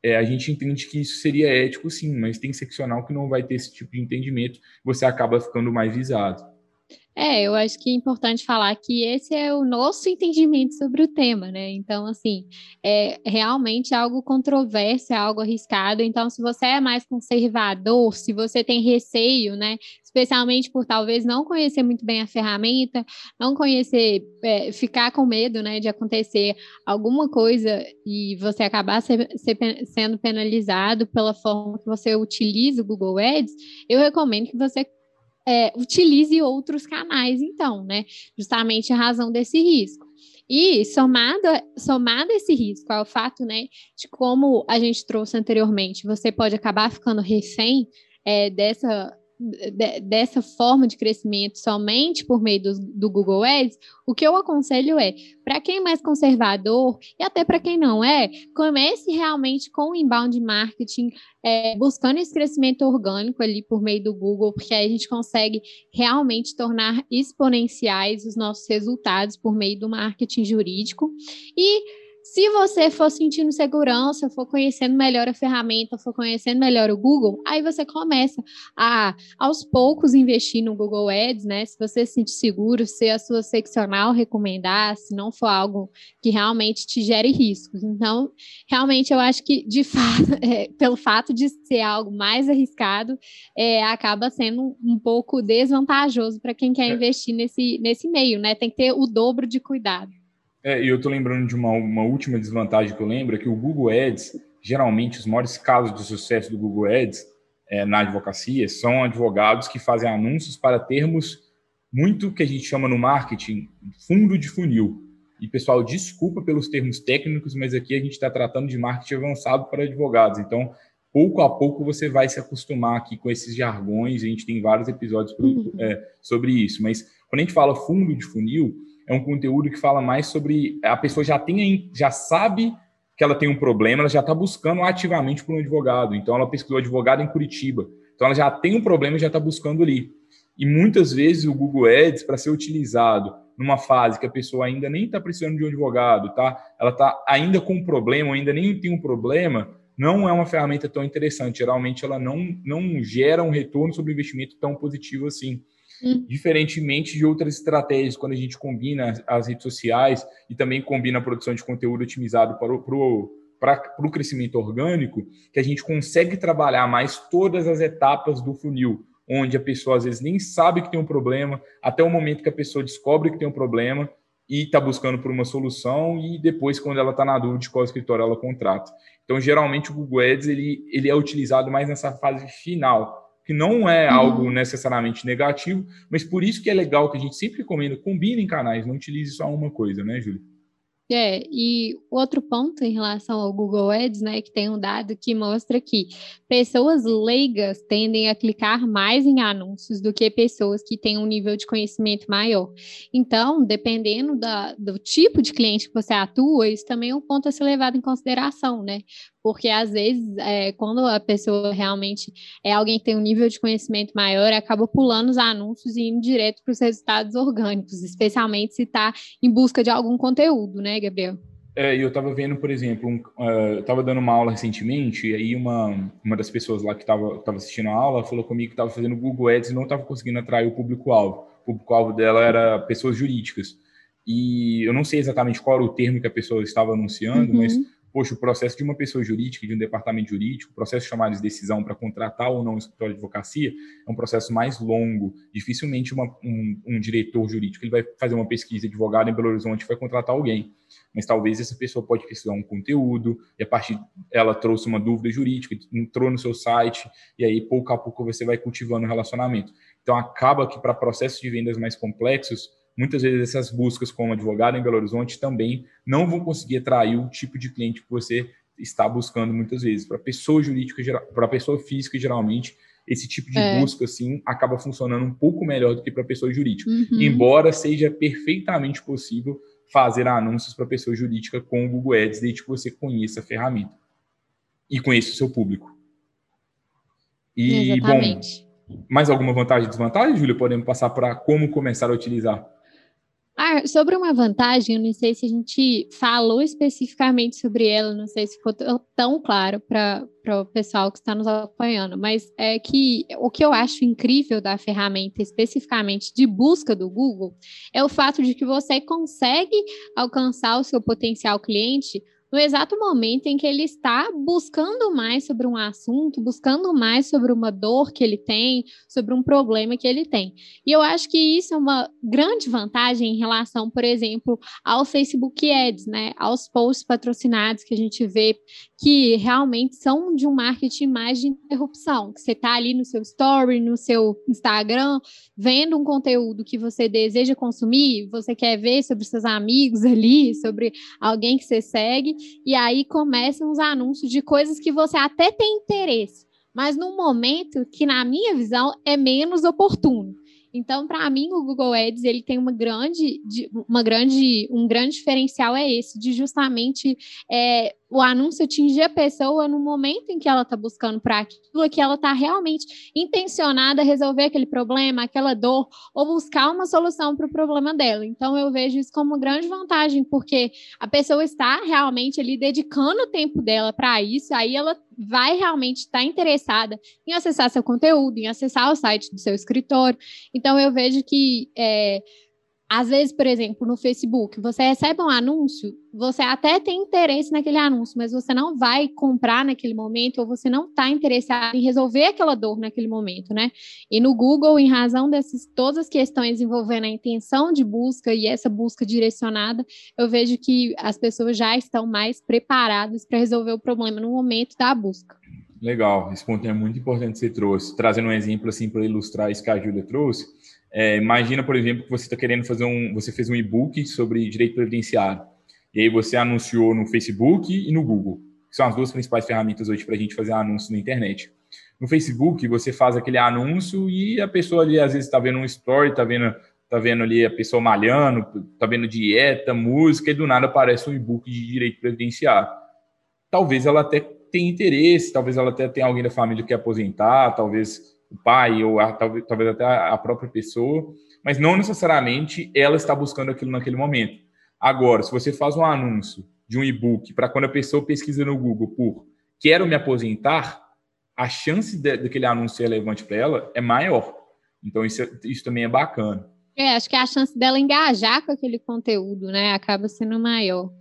É, a gente entende que isso seria ético sim, mas tem seccional que não vai ter esse tipo de entendimento, você acaba ficando mais visado. É, eu acho que é importante falar que esse é o nosso entendimento sobre o tema, né? Então, assim, é realmente algo controverso, é algo arriscado. Então, se você é mais conservador, se você tem receio, né? Especialmente por talvez não conhecer muito bem a ferramenta, não conhecer, é, ficar com medo, né, de acontecer alguma coisa e você acabar ser, ser, sendo penalizado pela forma que você utiliza o Google Ads, eu recomendo que você é, utilize outros canais, então, né? Justamente a razão desse risco. E somado, somado esse risco ao fato, né, de como a gente trouxe anteriormente, você pode acabar ficando refém é, dessa de, dessa forma de crescimento somente por meio do, do Google Ads, o que eu aconselho é, para quem é mais conservador e até para quem não é, comece realmente com o inbound marketing, é, buscando esse crescimento orgânico ali por meio do Google, porque aí a gente consegue realmente tornar exponenciais os nossos resultados por meio do marketing jurídico. E se você for sentindo segurança, for conhecendo melhor a ferramenta, for conhecendo melhor o Google, aí você começa a, aos poucos, investir no Google Ads, né? Se você se sentir seguro, se a sua seccional recomendar, se não for algo que realmente te gere riscos. Então, realmente, eu acho que, de fato, é, pelo fato de ser algo mais arriscado, é, acaba sendo um pouco desvantajoso para quem quer é. investir nesse, nesse meio, né? Tem que ter o dobro de cuidado. É, e eu estou lembrando de uma, uma última desvantagem que eu lembro, é que o Google Ads, geralmente, os maiores casos de sucesso do Google Ads é, na advocacia são advogados que fazem anúncios para termos muito que a gente chama no marketing fundo de funil. E, pessoal, desculpa pelos termos técnicos, mas aqui a gente está tratando de marketing avançado para advogados. Então, pouco a pouco você vai se acostumar aqui com esses jargões. A gente tem vários episódios uhum. é, sobre isso. Mas quando a gente fala fundo de funil, é um conteúdo que fala mais sobre a pessoa já tem, já sabe que ela tem um problema, ela já está buscando ativamente por um advogado. Então ela pesquisou advogado em Curitiba. Então ela já tem um problema e já está buscando ali. E muitas vezes o Google Ads, para ser utilizado numa fase que a pessoa ainda nem está precisando de um advogado, tá? Ela está ainda com um problema, ainda nem tem um problema, não é uma ferramenta tão interessante. Geralmente ela não, não gera um retorno sobre investimento tão positivo assim. Hum. Diferentemente de outras estratégias, quando a gente combina as redes sociais e também combina a produção de conteúdo otimizado para o, para o crescimento orgânico, que a gente consegue trabalhar mais todas as etapas do funil, onde a pessoa às vezes nem sabe que tem um problema, até o momento que a pessoa descobre que tem um problema e está buscando por uma solução, e depois, quando ela está na dúvida de qual escritório ela contrata. Então, geralmente, o Google Ads ele, ele é utilizado mais nessa fase final, que não é uhum. algo necessariamente negativo, mas por isso que é legal que a gente sempre recomenda, combine em canais, não utilize só uma coisa, né, Júlia? É, e outro ponto em relação ao Google Ads, né, que tem um dado que mostra que pessoas leigas tendem a clicar mais em anúncios do que pessoas que têm um nível de conhecimento maior. Então, dependendo da, do tipo de cliente que você atua, isso também é um ponto a ser levado em consideração, né? Porque às vezes, é, quando a pessoa realmente é alguém que tem um nível de conhecimento maior, acaba pulando os anúncios e indo direto para os resultados orgânicos, especialmente se está em busca de algum conteúdo, né, Gabriel? É, eu estava vendo, por exemplo, um, uh, eu estava dando uma aula recentemente, e aí uma, uma das pessoas lá que estava assistindo a aula falou comigo que estava fazendo Google Ads e não estava conseguindo atrair o público-alvo. O público-alvo dela era pessoas jurídicas. E eu não sei exatamente qual era o termo que a pessoa estava anunciando, uhum. mas poxa, o processo de uma pessoa jurídica, de um departamento jurídico, o processo de chamada de decisão para contratar ou não um escritório de advocacia é um processo mais longo. Dificilmente uma, um, um, diretor jurídico ele vai fazer uma pesquisa de advogado em Belo Horizonte e vai contratar alguém. Mas talvez essa pessoa pode pesquisar um conteúdo e a partir ela trouxe uma dúvida jurídica, entrou no seu site e aí pouco a pouco você vai cultivando o relacionamento. Então acaba que para processos de vendas mais complexos muitas vezes essas buscas como advogado em Belo Horizonte também não vão conseguir atrair o tipo de cliente que você está buscando muitas vezes. Para pessoa jurídica, para pessoa física, geralmente, esse tipo de é. busca, assim, acaba funcionando um pouco melhor do que para pessoa jurídica. Uhum. Embora seja perfeitamente possível fazer anúncios para pessoa jurídica com o Google Ads, desde que você conheça a ferramenta e conheça o seu público. E, Exatamente. bom, mais alguma vantagem e desvantagem, Júlia? Podemos passar para como começar a utilizar? Ah, sobre uma vantagem, eu não sei se a gente falou especificamente sobre ela, não sei se ficou tão claro para o pessoal que está nos acompanhando, mas é que o que eu acho incrível da ferramenta, especificamente de busca do Google, é o fato de que você consegue alcançar o seu potencial cliente no exato momento em que ele está buscando mais sobre um assunto, buscando mais sobre uma dor que ele tem, sobre um problema que ele tem. E eu acho que isso é uma grande vantagem em relação, por exemplo, ao Facebook Ads, né? Aos posts patrocinados que a gente vê que realmente são de um marketing mais de interrupção, que você está ali no seu story, no seu Instagram, vendo um conteúdo que você deseja consumir, você quer ver sobre seus amigos ali, sobre alguém que você segue, e aí começam os anúncios de coisas que você até tem interesse, mas num momento que, na minha visão, é menos oportuno. Então, para mim, o Google Ads ele tem uma grande, uma grande, um grande diferencial é esse, de justamente é, o anúncio atingir a pessoa no momento em que ela está buscando para aquilo, que ela está realmente intencionada a resolver aquele problema, aquela dor, ou buscar uma solução para o problema dela. Então, eu vejo isso como grande vantagem, porque a pessoa está realmente ali dedicando o tempo dela para isso, aí ela vai realmente estar tá interessada em acessar seu conteúdo, em acessar o site do seu escritório. Então, eu vejo que. É, às vezes, por exemplo, no Facebook, você recebe um anúncio, você até tem interesse naquele anúncio, mas você não vai comprar naquele momento, ou você não está interessado em resolver aquela dor naquele momento, né? E no Google, em razão dessas todas as questões envolvendo a intenção de busca e essa busca direcionada, eu vejo que as pessoas já estão mais preparadas para resolver o problema no momento da busca. Legal, esse ponto é muito importante que você trouxe. Trazendo um exemplo assim para ilustrar isso que a Júlia trouxe, é, imagina, por exemplo, que você está querendo fazer um. Você fez um e-book sobre direito previdenciário. E aí você anunciou no Facebook e no Google, que são as duas principais ferramentas hoje para a gente fazer anúncios na internet. No Facebook, você faz aquele anúncio e a pessoa ali, às vezes, está vendo um story, está vendo, tá vendo ali a pessoa malhando, está vendo dieta, música, e do nada aparece um e-book de direito previdenciário. Talvez ela até tenha interesse, talvez ela até tenha alguém da família que quer aposentar, talvez o pai ou a, talvez, talvez até a própria pessoa, mas não necessariamente ela está buscando aquilo naquele momento. Agora, se você faz um anúncio de um e-book para quando a pessoa pesquisa no Google por quero me aposentar, a chance de, daquele anúncio ser relevante para ela é maior. Então, isso, isso também é bacana. É, acho que a chance dela engajar com aquele conteúdo, né, acaba sendo maior.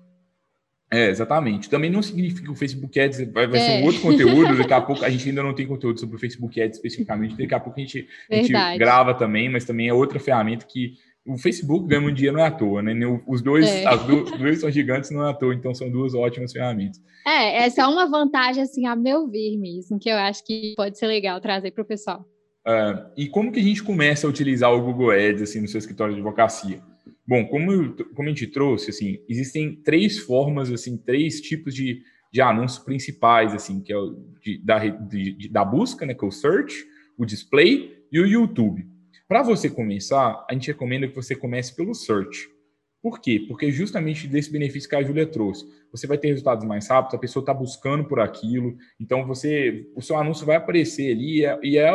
É, exatamente. Também não significa que o Facebook Ads vai, vai é. ser um outro conteúdo. Daqui a pouco a gente ainda não tem conteúdo sobre o Facebook Ads especificamente. Daqui a pouco a gente, a gente grava também, mas também é outra ferramenta que o Facebook ganha um dia não é à toa, né? Os dois, é. as duas, dois são gigantes não é à toa, então são duas ótimas ferramentas. É, essa é uma vantagem, assim, a meu ver mesmo, que eu acho que pode ser legal trazer para o pessoal. Uh, e como que a gente começa a utilizar o Google Ads assim no seu escritório de advocacia? Bom, como, como a gente trouxe, assim, existem três formas, assim, três tipos de, de anúncios principais, assim, que é o de, da, de, da busca, né, que é o search, o display e o YouTube. Para você começar, a gente recomenda que você comece pelo search. Por quê? Porque justamente desse benefício que a Júlia trouxe. Você vai ter resultados mais rápidos, a pessoa está buscando por aquilo, então você, o seu anúncio vai aparecer ali e é, e é,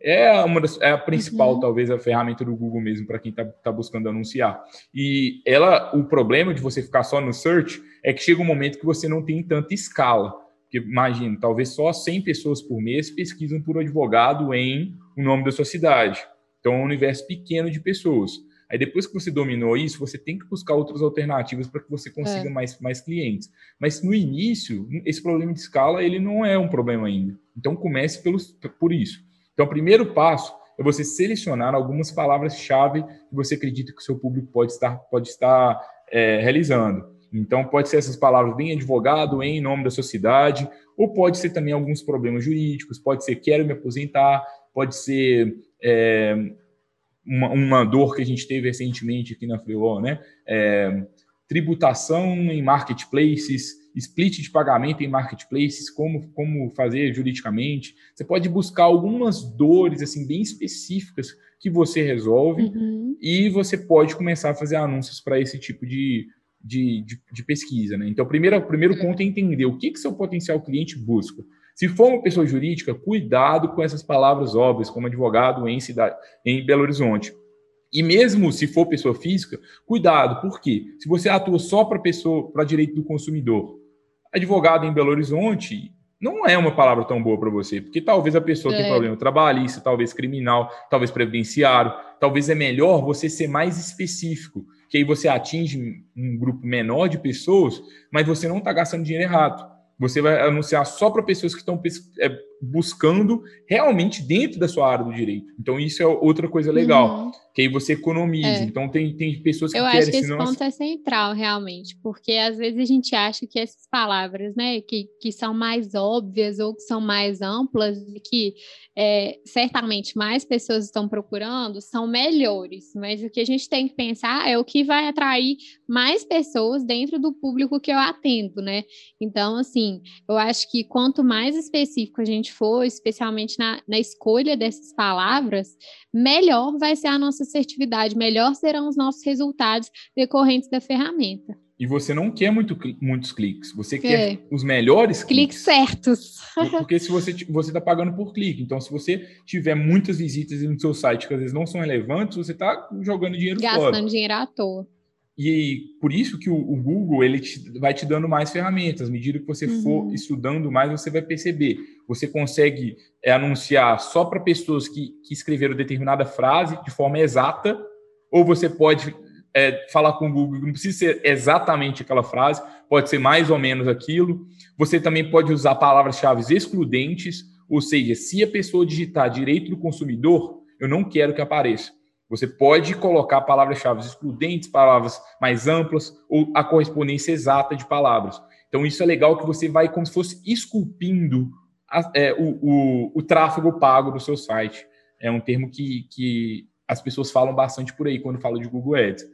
é uma das, é a principal, uhum. talvez, a ferramenta do Google mesmo para quem está tá buscando anunciar. E ela, o problema de você ficar só no search é que chega um momento que você não tem tanta escala. Porque imagina, talvez só 100 pessoas por mês pesquisam por advogado em o nome da sua cidade. Então, é um universo pequeno de pessoas. Aí depois que você dominou isso, você tem que buscar outras alternativas para que você consiga é. mais, mais clientes. Mas no início, esse problema de escala ele não é um problema ainda. Então comece pelos, por isso. Então o primeiro passo é você selecionar algumas palavras-chave que você acredita que o seu público pode estar, pode estar é, realizando. Então, pode ser essas palavras bem advogado, em nome da sociedade, ou pode ser também alguns problemas jurídicos, pode ser quero me aposentar, pode ser é, uma, uma, dor que a gente teve recentemente aqui na Freeló, né? É, tributação em marketplaces split de pagamento em marketplaces, como, como fazer juridicamente. Você pode buscar algumas dores assim bem específicas que você resolve uhum. e você pode começar a fazer anúncios para esse tipo de, de, de, de, pesquisa. Né? Então, o primeiro, o primeiro ponto é entender o que, que seu potencial cliente busca. Se for uma pessoa jurídica, cuidado com essas palavras óbvias, como advogado em, cidade, em Belo Horizonte. E mesmo se for pessoa física, cuidado, por quê? Se você atua só para pessoa, para direito do consumidor, advogado em Belo Horizonte não é uma palavra tão boa para você, porque talvez a pessoa é. tenha problema trabalhista, talvez criminal, talvez previdenciário, talvez é melhor você ser mais específico, que aí você atinge um grupo menor de pessoas, mas você não está gastando dinheiro errado. Você vai anunciar só para pessoas que estão é, buscando realmente dentro da sua área do direito. Então, isso é outra coisa legal, uhum. que aí você economiza. É. Então, tem, tem pessoas que Eu querem... Eu acho que esse ponto é central, realmente, porque às vezes a gente acha que essas palavras, né, que, que são mais óbvias ou que são mais amplas e que é, certamente mais pessoas estão procurando, são melhores, mas o que a gente tem que pensar é o que vai atrair mais pessoas dentro do público que eu atendo, né? Então, assim, eu acho que quanto mais específico a gente for, especialmente na, na escolha dessas palavras, melhor vai ser a nossa assertividade, melhor serão os nossos resultados decorrentes da ferramenta. E você não quer muito, muitos cliques, você quer é. os melhores cliques. Cliques certos. Porque se você você está pagando por clique, então se você tiver muitas visitas no seu site que às vezes não são relevantes, você está jogando dinheiro Gastando fora. Gastando dinheiro à toa. E por isso que o, o Google ele te, vai te dando mais ferramentas. À medida que você uhum. for estudando mais, você vai perceber. Você consegue é, anunciar só para pessoas que, que escreveram determinada frase de forma exata, ou você pode é, falar com o Google, não precisa ser exatamente aquela frase, pode ser mais ou menos aquilo. Você também pode usar palavras-chave excludentes, ou seja, se a pessoa digitar direito do consumidor, eu não quero que apareça. Você pode colocar palavras-chave excludentes, palavras mais amplas ou a correspondência exata de palavras. Então, isso é legal que você vai como se fosse esculpindo a, é, o, o, o, tráfego pago do seu site. É um termo que, que as pessoas falam bastante por aí quando falam de Google Ads.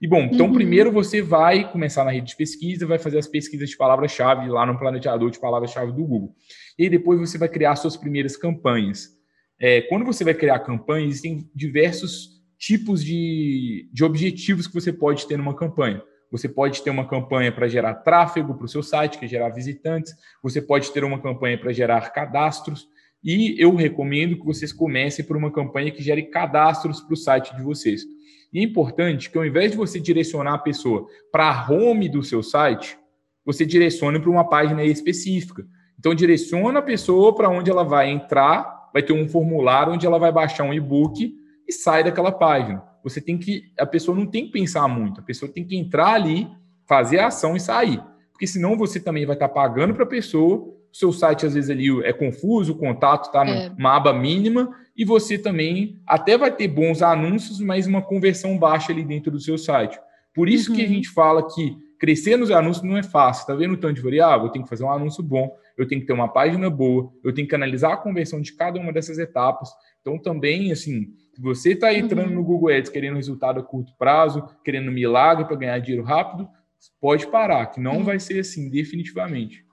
E bom, então uhum. primeiro você vai começar na rede de pesquisa, vai fazer as pesquisas de palavra-chave lá no planejador de palavra-chave do Google. E depois você vai criar suas primeiras campanhas. É, quando você vai criar campanhas, existem diversos tipos de, de objetivos que você pode ter numa campanha. Você pode ter uma campanha para gerar tráfego para o seu site, que é gerar visitantes. Você pode ter uma campanha para gerar cadastros. E eu recomendo que vocês comecem por uma campanha que gere cadastros para o site de vocês. E é importante que ao invés de você direcionar a pessoa para a home do seu site, você direcione para uma página específica. Então, direciona a pessoa para onde ela vai entrar, vai ter um formulário onde ela vai baixar um e-book e sai daquela página. Você tem que, a pessoa não tem que pensar muito, a pessoa tem que entrar ali, fazer a ação e sair. Porque senão você também vai estar pagando para a pessoa, o seu site às vezes ali é confuso, o contato está é. numa aba mínima, e você também até vai ter bons anúncios, mas uma conversão baixa ali dentro do seu site. Por isso uhum. que a uhum. gente fala que crescer nos anúncios não é fácil. Tá vendo o tanto de variável? Eu tenho que fazer um anúncio bom, eu tenho que ter uma página boa, eu tenho que analisar a conversão de cada uma dessas etapas. Então, também, assim, você está entrando uhum. no Google Ads querendo resultado a curto prazo, querendo milagre para ganhar dinheiro rápido, pode parar, que não uhum. vai ser assim, definitivamente.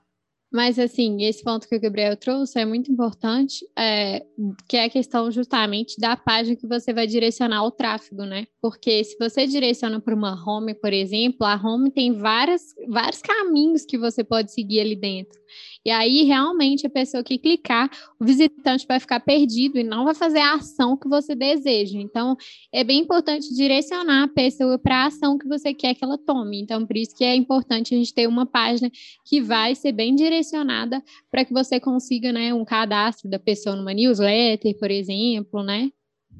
Mas, assim, esse ponto que o Gabriel trouxe é muito importante, é, que é a questão justamente da página que você vai direcionar o tráfego, né? Porque se você direciona para uma home, por exemplo, a home tem várias, vários caminhos que você pode seguir ali dentro. E aí, realmente, a pessoa que clicar, o visitante vai ficar perdido e não vai fazer a ação que você deseja. Então, é bem importante direcionar a pessoa para a ação que você quer que ela tome. Então, por isso que é importante a gente ter uma página que vai ser bem direcionada para que você consiga, né, um cadastro da pessoa numa newsletter, por exemplo, né?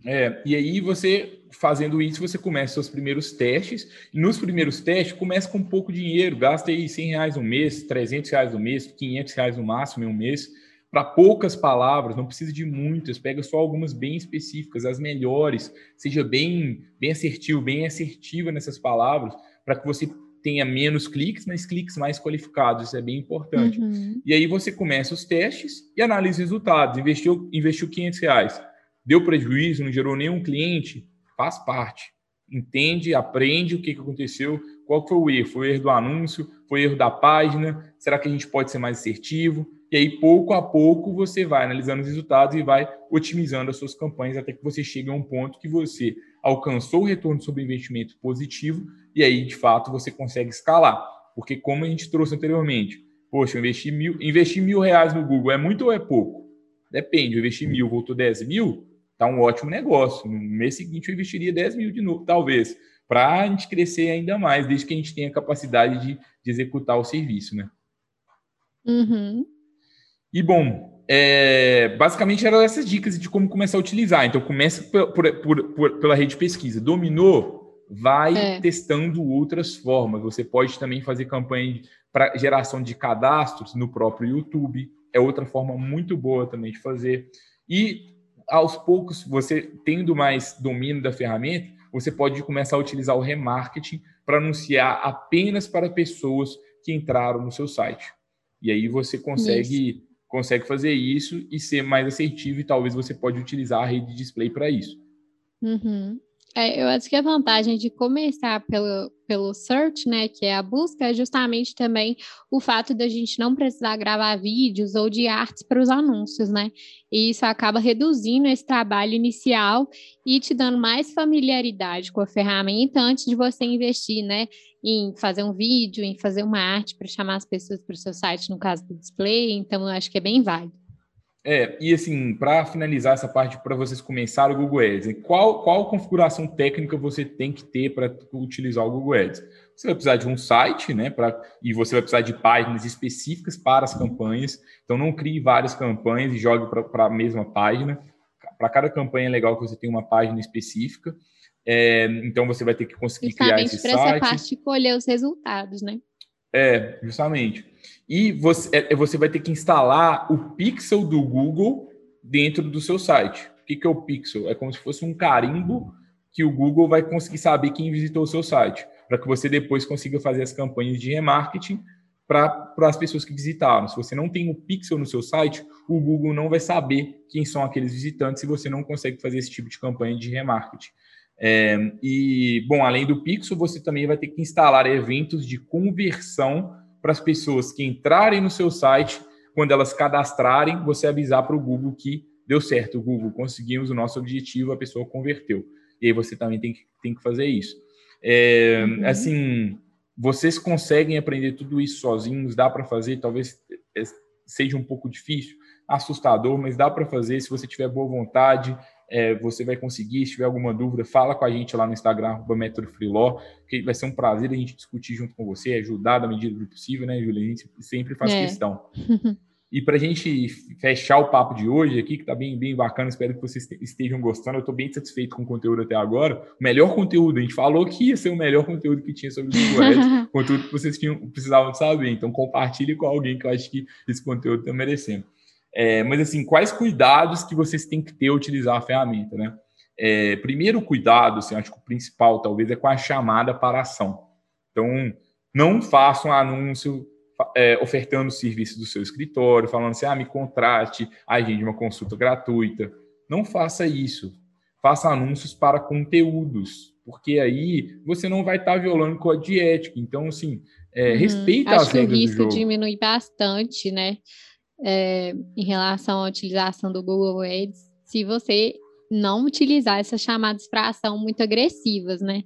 É, e aí você fazendo isso, você começa seus primeiros testes. Nos primeiros testes, começa com pouco dinheiro, gasta aí 100 reais no mês, 300 reais no mês, 500 reais no máximo em um mês. Para poucas palavras, não precisa de muitas, pega só algumas bem específicas, as melhores, seja bem, bem assertivo, bem assertiva nessas palavras, para que você tenha menos cliques, mas cliques mais qualificados, isso é bem importante. Uhum. E aí você começa os testes e analisa os resultados. Investiu, investiu 500 reais, deu prejuízo, não gerou nenhum cliente, faz parte. entende, aprende o que, aconteceu, qual foi o erro? Foi o erro do anúncio? Foi o erro da página? Será que a gente pode ser mais assertivo? E aí, pouco a pouco, você vai analisando os resultados e vai otimizando as suas campanhas até que você chegue a um ponto que você alcançou o retorno sobre investimento positivo e aí, de fato, você consegue escalar. Porque, como a gente trouxe anteriormente, poxa, eu investi mil, investi mil reais no Google, é muito ou é pouco? Depende, eu investi mil, voltou 10 mil, tá um ótimo negócio. No mês seguinte eu investiria 10 mil de novo, talvez, para a gente crescer ainda mais, desde que a gente tenha capacidade de, de executar o serviço, né? Uhum. E bom, é, basicamente eram essas dicas de como começar a utilizar. Então começa por, por, por, pela rede de pesquisa. Dominou, vai é. testando outras formas. Você pode também fazer campanha para geração de cadastros no próprio YouTube. É outra forma muito boa também de fazer. E aos poucos, você tendo mais domínio da ferramenta, você pode começar a utilizar o remarketing para anunciar apenas para pessoas que entraram no seu site. E aí você consegue, consegue fazer isso e ser mais assertivo e talvez você pode utilizar a rede de display para isso. Uhum. É, eu acho que a vantagem de começar pelo, pelo search, né, que é a busca, é justamente também o fato da gente não precisar gravar vídeos ou de artes para os anúncios, né? E isso acaba reduzindo esse trabalho inicial e te dando mais familiaridade com a ferramenta antes de você investir, né, em fazer um vídeo, em fazer uma arte para chamar as pessoas para o seu site, no caso do display. Então, eu acho que é bem válido. É, e assim, para finalizar essa parte, para vocês começarem o Google Ads, qual, qual configuração técnica você tem que ter para utilizar o Google Ads? Você vai precisar de um site, né? Pra, e você vai precisar de páginas específicas para as campanhas. Então, não crie várias campanhas e jogue para a mesma página. Para cada campanha é legal que você tenha uma página específica. É, então, você vai ter que conseguir Justamente criar esse site. Justamente para essa parte de colher os resultados, né? É, justamente. E você, é, você vai ter que instalar o pixel do Google dentro do seu site. O que, que é o pixel? É como se fosse um carimbo que o Google vai conseguir saber quem visitou o seu site, para que você depois consiga fazer as campanhas de remarketing para as pessoas que visitaram. Se você não tem o pixel no seu site, o Google não vai saber quem são aqueles visitantes se você não consegue fazer esse tipo de campanha de remarketing. É, e, bom, além do Pixel, você também vai ter que instalar eventos de conversão para as pessoas que entrarem no seu site, quando elas cadastrarem, você avisar para o Google que deu certo, o Google, conseguimos o nosso objetivo, a pessoa converteu. E aí você também tem que, tem que fazer isso. É, uhum. Assim, vocês conseguem aprender tudo isso sozinhos? Dá para fazer? Talvez é, seja um pouco difícil, assustador, mas dá para fazer se você tiver boa vontade, é, você vai conseguir. Se tiver alguma dúvida, fala com a gente lá no Instagram, Método Freeló, que vai ser um prazer a gente discutir junto com você, ajudar da medida do possível, né, Júlia? A gente sempre faz é. questão. E para a gente fechar o papo de hoje aqui, que está bem, bem bacana, espero que vocês estejam gostando. Eu estou bem satisfeito com o conteúdo até agora. O melhor conteúdo, a gente falou que ia ser o melhor conteúdo que tinha sobre o Google Ads, conteúdo que vocês tinham, precisavam saber. Então, compartilhe com alguém que eu acho que esse conteúdo está merecendo. É, mas assim, quais cuidados que vocês têm que ter ao utilizar a ferramenta, né? É, primeiro cuidado, assim, acho que o principal talvez é com a chamada para ação. Então, não faça um anúncio é, ofertando o serviço do seu escritório, falando assim, ah, me contrate, agende uma consulta gratuita. Não faça isso. Faça anúncios para conteúdos, porque aí você não vai estar violando o código de ética. Então, assim, é, uhum. respeita as regras do jogo. Acho que o risco diminui bastante, né? É, em relação à utilização do Google Ads se você não utilizar essas chamadas para ação muito agressivas, né?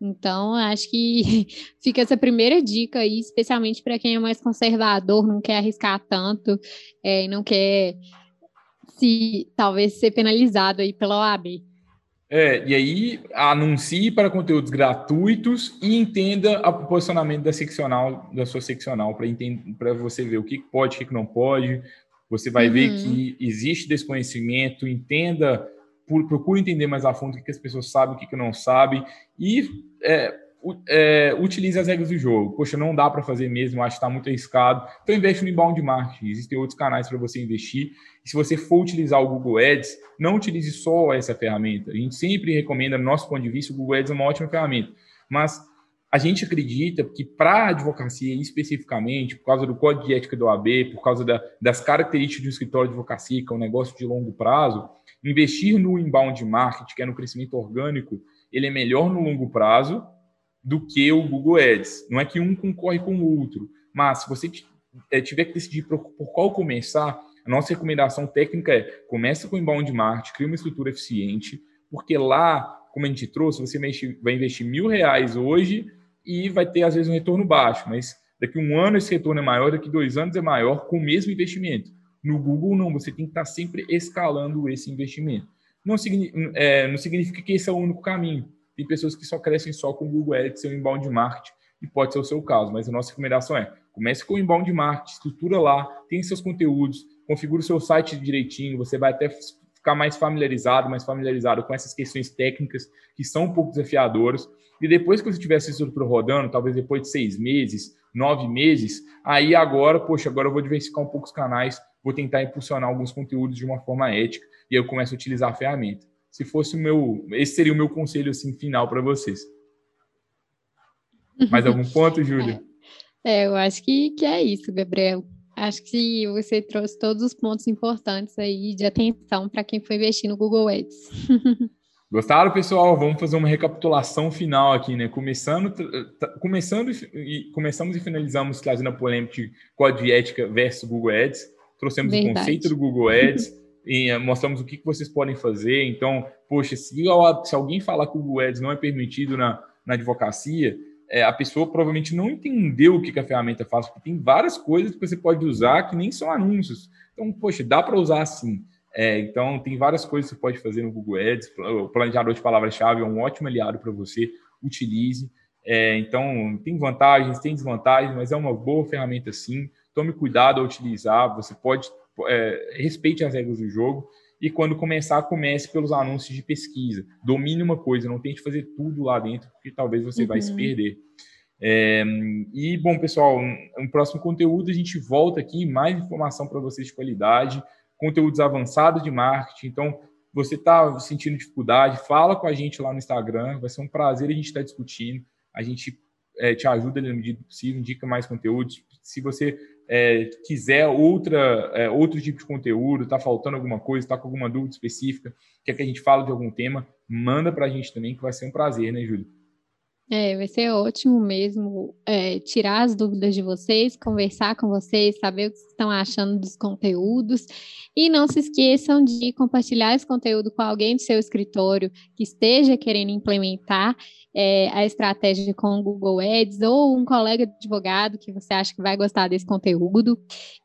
Então, acho que fica essa primeira dica aí, especialmente para quem é mais conservador, não quer arriscar tanto, é, não quer se talvez ser penalizado aí pela OAB. É, e aí anuncie para conteúdos gratuitos e entenda o posicionamento da seccional, da sua seccional, para você ver o que pode, o que não pode. Você vai uhum. ver que existe desconhecimento, entenda, procure entender mais a fundo o que as pessoas sabem, o que não sabem, e é, é, utilize as regras do jogo. Poxa, não dá para fazer mesmo, acho que está muito arriscado. Então investe no inbound marketing. Existem outros canais para você investir. Se você for utilizar o Google Ads, não utilize só essa ferramenta. A gente sempre recomenda, no nosso ponto de vista, o Google Ads é uma ótima ferramenta. Mas a gente acredita que para a advocacia especificamente, por causa do código de ética do AB, por causa da, das características do escritório de advocacia, que é um negócio de longo prazo, investir no inbound marketing, que é no crescimento orgânico, ele é melhor no longo prazo do que o Google Ads. Não é que um concorre com o outro, mas se você é, tiver que decidir por, por qual começar, a nossa recomendação técnica é começa com inbound marketing, cria uma estrutura eficiente, porque lá, como a gente trouxe, você vai investir mil reais hoje e vai ter, às vezes, um retorno baixo, mas daqui um ano esse retorno é maior, daqui dois anos é maior com o mesmo investimento. No Google, não, você tem que estar sempre escalando esse investimento. Não, é, não significa que esse é o único caminho. Tem pessoas que só crescem só com o Google Ads, seu inbound marketing, e pode ser o seu caso, mas a nossa recomendação é comece com o inbound marketing, estrutura lá, tem seus conteúdos, configura o seu site direitinho, você vai até ficar mais familiarizado, mais familiarizado com essas questões técnicas que são um pouco desafiadoras. E depois que você tiver essa estrutura rodando, talvez depois de seis meses, nove meses, aí agora, poxa, agora eu vou diversificar um pouco os canais, vou tentar impulsionar alguns conteúdos de uma forma ética e aí eu começo a utilizar a ferramenta. Se fosse o meu, esse seria o meu conselho assim final para vocês. Mais algum ponto, Júlia? É, eu acho que, que é isso, Gabriel. Acho que você trouxe todos os pontos importantes aí de atenção para quem foi investir no Google Ads. Gostaram, pessoal? Vamos fazer uma recapitulação final aqui, né? Começando, começando e começamos e finalizamos trazendo a polêmica de código de ética versus Google Ads. Trouxemos Verdade. o conceito do Google Ads e eh, mostramos o que vocês podem fazer. Então, poxa, se, se alguém falar que o Google Ads não é permitido na, na advocacia, é, a pessoa provavelmente não entendeu o que, que a ferramenta faz, porque tem várias coisas que você pode usar que nem são anúncios. Então, poxa, dá para usar assim. É, então, tem várias coisas que você pode fazer no Google Ads. O planejador de palavras-chave é um ótimo aliado para você. Utilize. É, então, tem vantagens, tem desvantagens, mas é uma boa ferramenta sim. Tome cuidado ao utilizar. Você pode. É, respeite as regras do jogo. E quando começar, comece pelos anúncios de pesquisa. Domine uma coisa, não tente fazer tudo lá dentro, porque talvez você uhum. vai se uhum. perder. É, e, bom, pessoal, no próximo conteúdo a gente volta aqui, mais informação para vocês de qualidade conteúdos avançados de marketing. Então, você está sentindo dificuldade, fala com a gente lá no Instagram, vai ser um prazer a gente estar tá discutindo. A gente é, te ajuda na medida do possível, indica mais conteúdos. Se você é, quiser outra, é, outro tipo de conteúdo, está faltando alguma coisa, está com alguma dúvida específica, quer que a gente fale de algum tema, manda para a gente também, que vai ser um prazer, né, Júlio? É, vai ser ótimo mesmo é, tirar as dúvidas de vocês, conversar com vocês, saber o que estão achando dos conteúdos. E não se esqueçam de compartilhar esse conteúdo com alguém do seu escritório que esteja querendo implementar é, a estratégia com o Google Ads ou um colega de advogado que você acha que vai gostar desse conteúdo.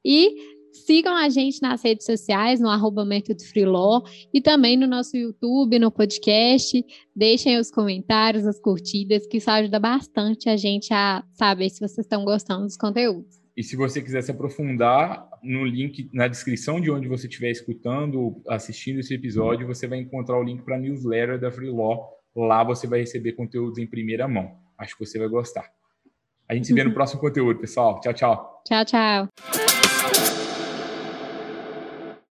E Sigam a gente nas redes sociais, no arroba Freelaw e também no nosso YouTube, no podcast. Deixem os comentários, as curtidas, que isso ajuda bastante a gente a saber se vocês estão gostando dos conteúdos. E se você quiser se aprofundar, no link na descrição de onde você estiver escutando, assistindo esse episódio, você vai encontrar o link para a newsletter da Freelaw. Lá você vai receber conteúdos em primeira mão. Acho que você vai gostar. A gente se vê no próximo conteúdo, pessoal. Tchau, tchau. Tchau, tchau.